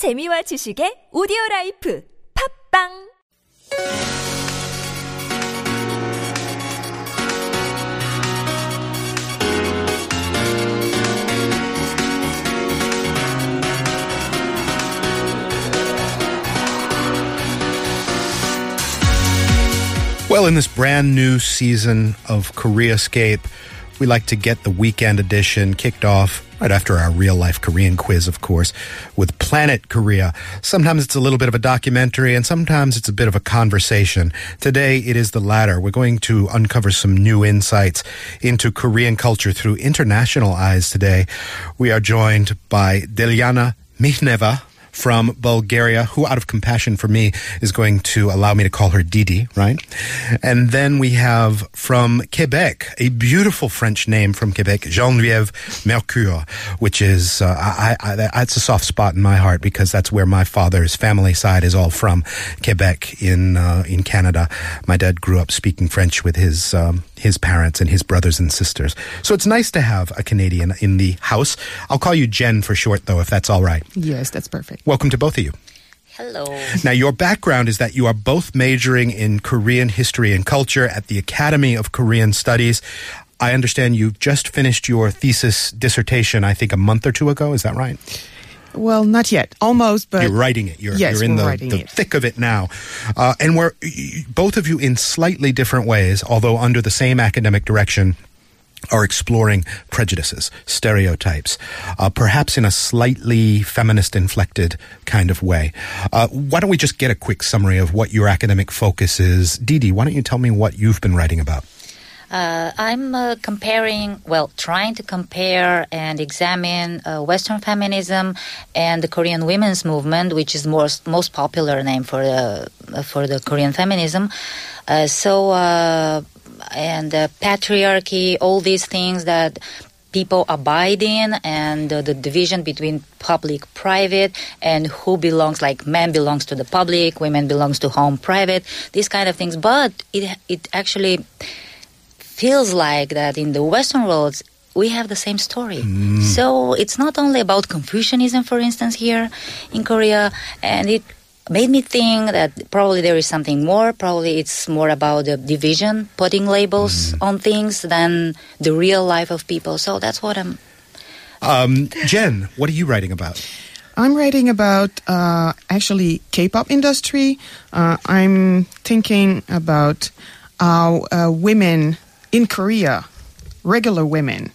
재미와 지식의 오디오 라이프 팝빵 Well, in this brand new season of Koreascape, we like to get the weekend edition kicked off right after our real life Korean quiz, of course, with Planet Korea. Sometimes it's a little bit of a documentary and sometimes it's a bit of a conversation. Today it is the latter. We're going to uncover some new insights into Korean culture through international eyes today. We are joined by Delyana Mihneva from Bulgaria, who out of compassion for me is going to allow me to call her Didi, right? And then we have from Quebec, a beautiful French name from Quebec, Geneviève Mercure, which is, uh, I, I, that's a soft spot in my heart because that's where my father's family side is all from, Quebec in, uh, in Canada. My dad grew up speaking French with his, um, his parents and his brothers and sisters. So it's nice to have a Canadian in the house. I'll call you Jen for short though, if that's all right. Yes, that's perfect. Welcome to both of you. Hello. Now, your background is that you are both majoring in Korean history and culture at the Academy of Korean Studies. I understand you've just finished your thesis dissertation, I think, a month or two ago. Is that right? Well, not yet. Almost, but you're writing it. You're, yes, you're in we're the, the thick of it now. Uh, and we're both of you in slightly different ways, although under the same academic direction, are exploring prejudices, stereotypes, uh, perhaps in a slightly feminist inflected kind of way. Uh, why don't we just get a quick summary of what your academic focus is? Didi, why don't you tell me what you've been writing about? Uh, I'm uh, comparing, well, trying to compare and examine uh, Western feminism and the Korean women's movement, which is most most popular name for the for the Korean feminism. Uh, so uh, and uh, patriarchy, all these things that people abide in and uh, the division between public private and who belongs like men belongs to the public women belongs to home private these kind of things but it it actually feels like that in the western worlds we have the same story. So it's not only about confucianism for instance here in korea and it made me think that probably there is something more. Probably it's more about the division putting labels on things than the real life of people. So that's what i'm Um, Jen, what are you writing about? I'm writing about uh, actually K-pop industry. Uh, I'm thinking about how uh, women in Korea, regular women,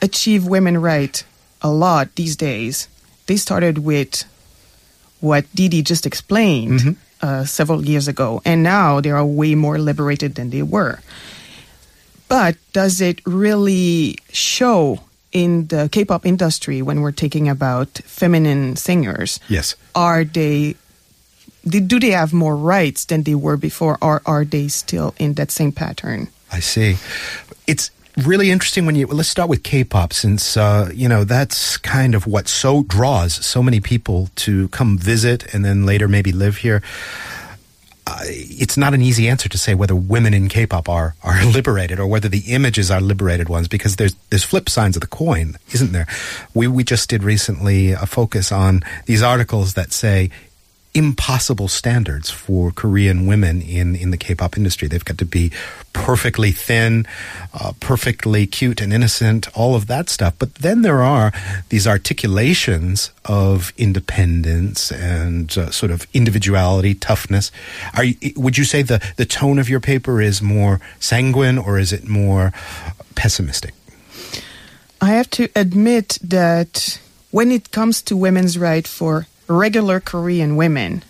achieve women right a lot these days. They started with what Didi just explained uh, several years ago, and now they are way more liberated than they were. But does it really show in the K-pop industry when we're talking about feminine singers? Yes. Are they do do they have more rights than they were before, or are they still in that same pattern? I see. It's really interesting when you let's start with K-pop since uh, you know that's kind of what so draws so many people to come visit and then later maybe live here. Uh, it's not an easy answer to say whether women in K-pop are are liberated or whether the images are liberated ones because there's there's flip sides of the coin, isn't there? We we just did recently a focus on these articles that say impossible standards for Korean women in, in the K-pop industry. They've got to be perfectly thin, uh, perfectly cute and innocent, all of that stuff. But then there are these articulations of independence and uh, sort of individuality, toughness. Are you, would you say the, the tone of your paper is more sanguine or is it more pessimistic? I have to admit that when it comes to women's right for regular Korean women,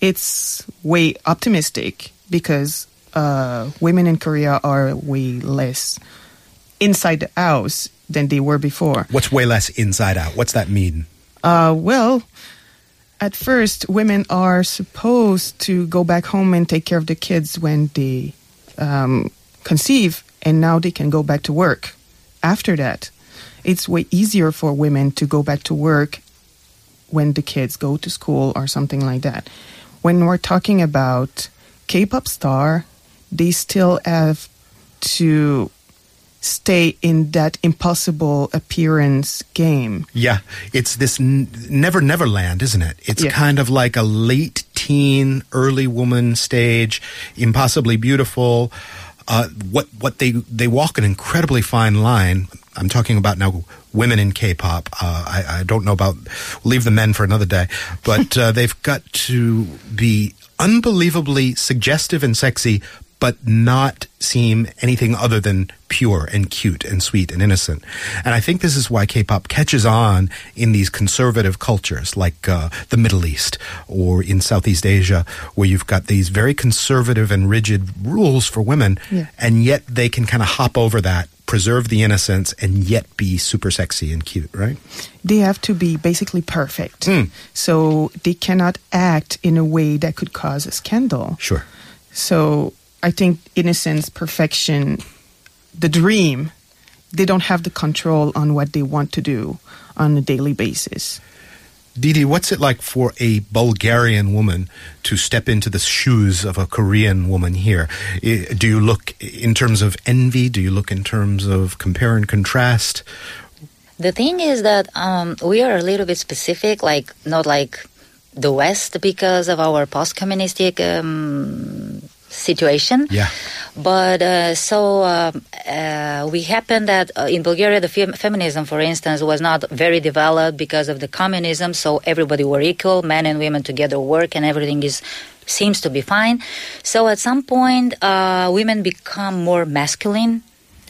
it's way optimistic because uh, women in Korea are way less inside the house than they were before. What's way less inside out? What's that mean? Uh, well, at first, women are supposed to go back home and take care of the kids when they um, conceive, and now they can go back to work. After that, it's way easier for women to go back to work when the kids go to school or something like that. When we're talking about K-pop star, they still have to stay in that impossible appearance game. Yeah, it's this n- never never land, isn't it? It's Yeah. kind of like a late teen, early woman stage, impossibly beautiful. Uh, what what they they walk an incredibly fine line. I'm talking about now women in K-pop. Uh, I, I don't know about leave the men for another day, but uh, they've got to be unbelievably suggestive and sexy, but not seem anything other than pure and cute and sweet and innocent. And I think this is why K-pop catches on in these conservative cultures like uh, the Middle East or in Southeast Asia, where you've got these very conservative and rigid rules for women, Yeah. and yet they can kind of hop over that, preserve the innocence, and yet be super sexy and cute, right? They have to be basically perfect. Hmm. So they cannot act in a way that could cause a scandal. Sure. So I think innocence, perfection, the dream, they don't have the control on what they want to do on a daily basis. Didi, what's it like for a Bulgarian woman to step into the shoes of a Korean woman here? Do you look in terms of envy? Do you look in terms of compare and contrast? The thing is that um, we are a little bit specific, like not like the West because of our post-communistic um, situation. Yeah. But uh, so um, uh, we happened that uh, in Bulgaria, the fem- feminism, for instance, was not very developed because of the communism. So everybody were equal, men and women together work, and everything is seems to be fine. So at some point, uh, women become more masculine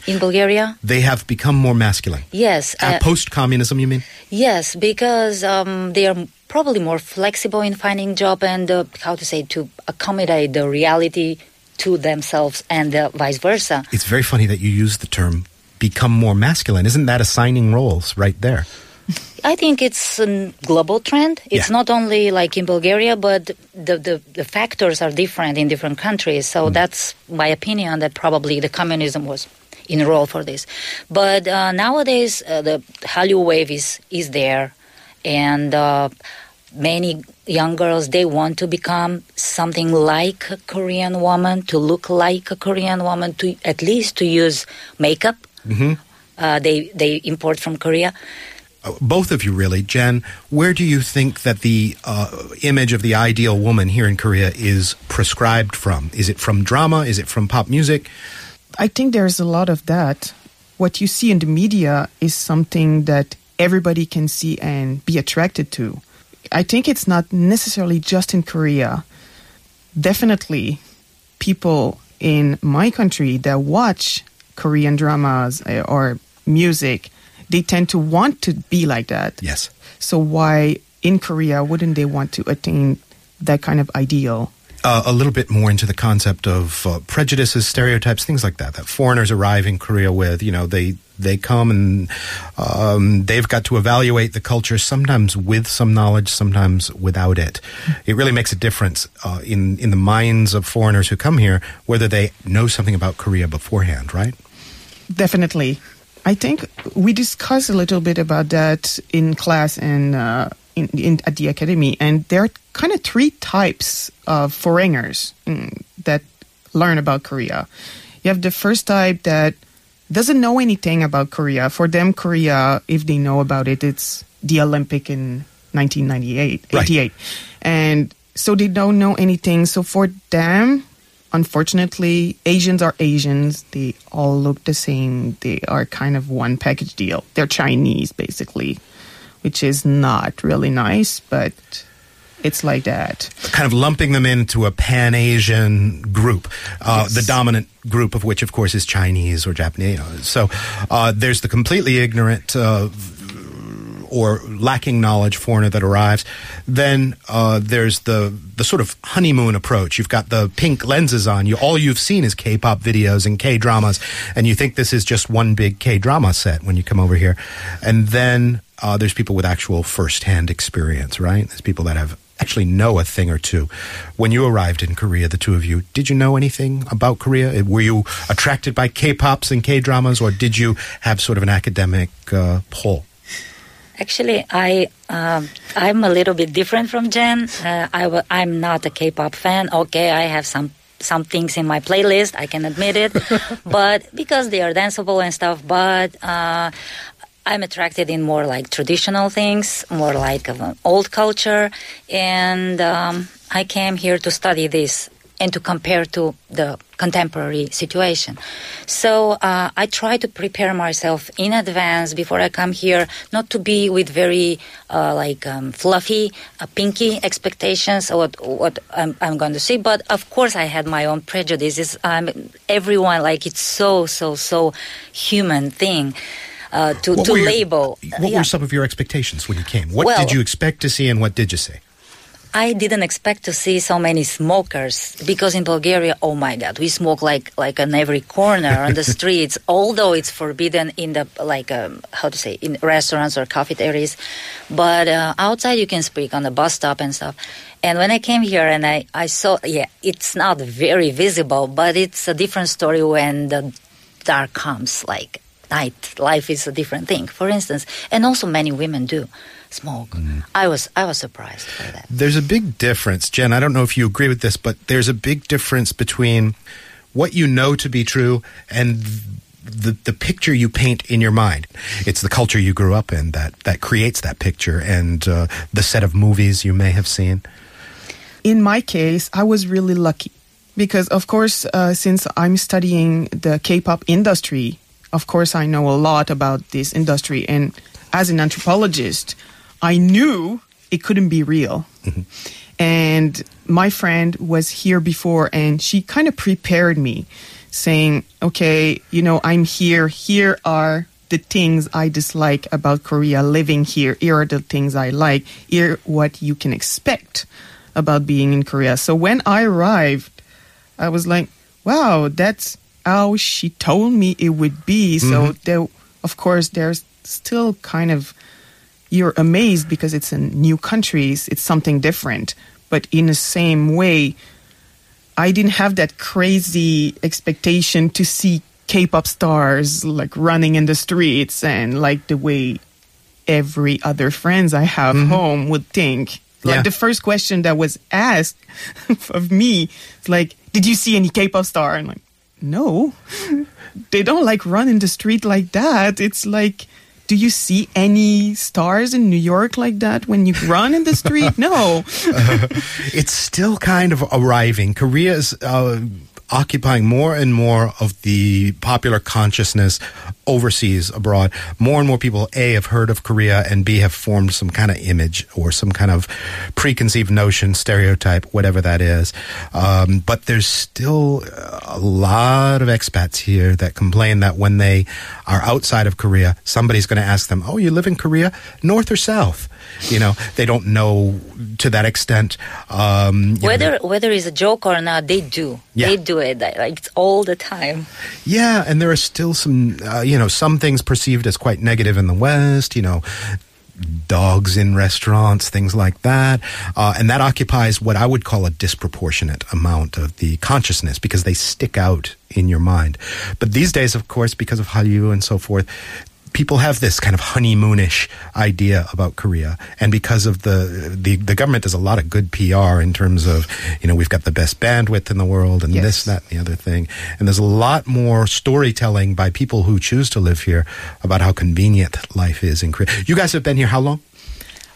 in Bulgaria. They have become more masculine. Yes, Uh, uh, Post communism, you mean? Yes, because um, they are probably more flexible in finding job and uh, how to say to accommodate the reality to themselves and uh, vice versa. It's very funny that you use the term become more masculine. Isn't that assigning roles right there? I think it's a global trend. It's Yeah. not only like in Bulgaria, but the, the, the factors are different in different countries. So Mm. that's my opinion that probably the communism was in role for this. But uh, nowadays, uh, the Hallyu wave is, is there. And uh, many young girls, they want to become something like a Korean woman, to look like a Korean woman, to at least to use makeup. Mm-hmm. Uh, they, they import from Korea. Uh, both of you really jen where do you think that the uh, image of the ideal woman here in korea is prescribed from is it from drama is it from pop music I think there's a lot of that. What you see in the media is something that everybody can see and be attracted to. I think it's not necessarily just in Korea. Definitely, people in my country that watch Korean dramas uh, or music, they tend to want to be like that. yes So why in Korea wouldn't they want to attain that kind of ideal? Uh, a little bit more into the concept of uh, prejudices, stereotypes, things like that. That foreigners arrive in Korea with, you know, they they come and um, they've got to evaluate the culture, sometimes with some knowledge, sometimes without it. It really makes a difference uh, in in the minds of foreigners who come here, whether they know something about Korea beforehand, right? Definitely. I think we discussed a little bit about that in class and uh, in, in, at the academy, and there are kind of three types of foreigners mm, that learn about Korea. You have the first type that doesn't know anything about Korea. For them, Korea, if they know about it, it's the Olympic in 1998, Right. 88. And so they don't know anything. So for them, unfortunately, Asians are Asians. They all look the same. They are kind of one package deal. They're Chinese, basically, which is not really nice, but it's like that. kind of lumping them into a pan Asian group, uh, Yes. the dominant group of which, of course, is Chinese or Japanese. So uh, there's the completely ignorant. Uh, or lacking knowledge foreigner that arrives, then uh, there's the the sort of honeymoon approach. You've got the pink lenses on. You all you've seen is K-pop videos and K-dramas, and you think this is just one big K-drama set when you come over here. And then uh, there's people with actual first-hand experience, right? There's people that have actually know a thing or two. When you arrived in Korea, the two of you, did you know anything about Korea? Were you attracted by K-pops and K-dramas, or did you have sort of an academic uh, pull? Actually, I um, I'm a little bit different from Jen. Uh, I w- I'm not a K-pop fan. Okay, I have some some things in my playlist. I can admit it, but because they are danceable and stuff. But uh, I'm attracted in more like traditional things, more like of an old culture, and um, I came here to study this and to compare to the contemporary situation. So uh, I try to prepare myself in advance before I come here, not to be with very uh, like um, fluffy, uh, pinky expectations of what, what I'm, I'm, going to see. But of course, I had my own prejudices. Um, everyone like it's so so so human thing. Uh, to, to your, label. What yeah. were some of your expectations when you came? What well, did you expect to see and what did you see? I didn't expect to see so many smokers because in Bulgaria, oh my God, we smoke like like on every corner on the streets. Although it's forbidden in the like um, how to say in restaurants or coffee areas, but uh, outside you can speak on the bus stop and stuff. And when I came here and I I saw, yeah, it's not very visible, but it's a different story when the dark comes. Like night, life is a different thing. For instance, and also many women do smoke. Mm. I was I was surprised by that. There's a big difference, Jen. I don't know if you agree with this, but there's a big difference between what you know to be true and the the picture you paint in your mind. It's the culture you grew up in that that creates that picture, and uh, the set of movies you may have seen. In my case, I was really lucky because, of course, uh, since I'm studying the K-pop industry, of course, I know a lot about this industry, and as an anthropologist, I knew it couldn't be real. Mm-hmm. And my friend was here before and she kind of prepared me saying, okay, you know, I'm here. Here are the things I dislike about Korea living here. Here are the things I like. Here what you can expect about being in Korea. So when I arrived, I was like, wow, that's how she told me it would be. Mm-hmm. So there, of course, there's still kind of you're amazed because it's in new countries, it's something different. But in the same way, I didn't have that crazy expectation to see K-pop stars like running in the streets and like the way every other friends I have mm-hmm. home would think. Like yeah. the first question that was asked of me like, "Did you see any K-pop star?" And like, no, they don't like run in the street like that. It's like do you see any stars in New York like that when you run in the street? No. uh, it's still kind of arriving. Korea is uh, occupying more and more of the popular consciousness overseas, abroad. More and more people, A, have heard of Korea, and B, have formed some kind of image or some kind of preconceived notion, stereotype, whatever that is. Um, but there's still a lot of expats here that complain that when they are outside of Korea, somebody's going to ask them, Oh, you live in Korea, north or south? You know, they don't know to that extent. Um, whether know, whether it's a joke or not, they do. Yeah. They do it like all the time. Yeah, and there are still some, uh, you know, some things perceived as quite negative in the West. You know, dogs in restaurants, things like that. Uh, and that occupies what I would call a disproportionate amount of the consciousness because they stick out in your mind. But these days, of course, because of Hallyu and so forth, people have this kind of honeymoonish idea about Korea, and because of the, the the government does a lot of good PR in terms of you know we've got the best bandwidth in the world and yes. this that and the other thing, and there's a lot more storytelling by people who choose to live here about how convenient life is in Korea. You guys have been here how long?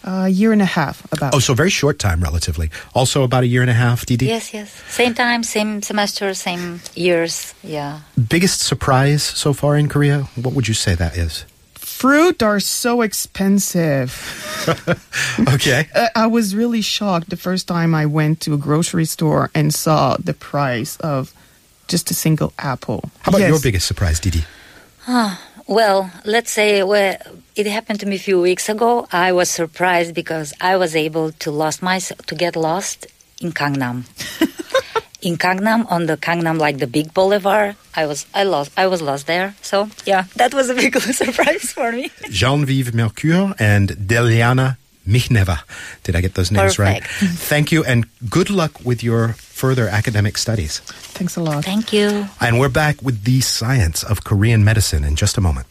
A year and a half, about. Oh, so very short time, relatively. Also, about a year and a half, Didi. Yes, yes. Same time, same semester, same years. Yeah. Biggest surprise so far in Korea? What would you say that is? Fruit are so expensive. okay. I was really shocked the first time I went to a grocery store and saw the price of just a single apple. How about yes. your biggest surprise, Didi? Ah, well, let's say well, it happened to me a few weeks ago. I was surprised because I was able to lost myself to get lost in Gangnam. in Gangnam on the Gangnam like the big boulevard. I was I lost I was lost there. So yeah, that was a big surprise for me. Genevieve Mercure and Delyana Mihneva. Did I get those names Perfect. right? Thank you and good luck with your further academic studies. Thanks a lot. Thank you. And we're back with the science of Korean medicine in just a moment.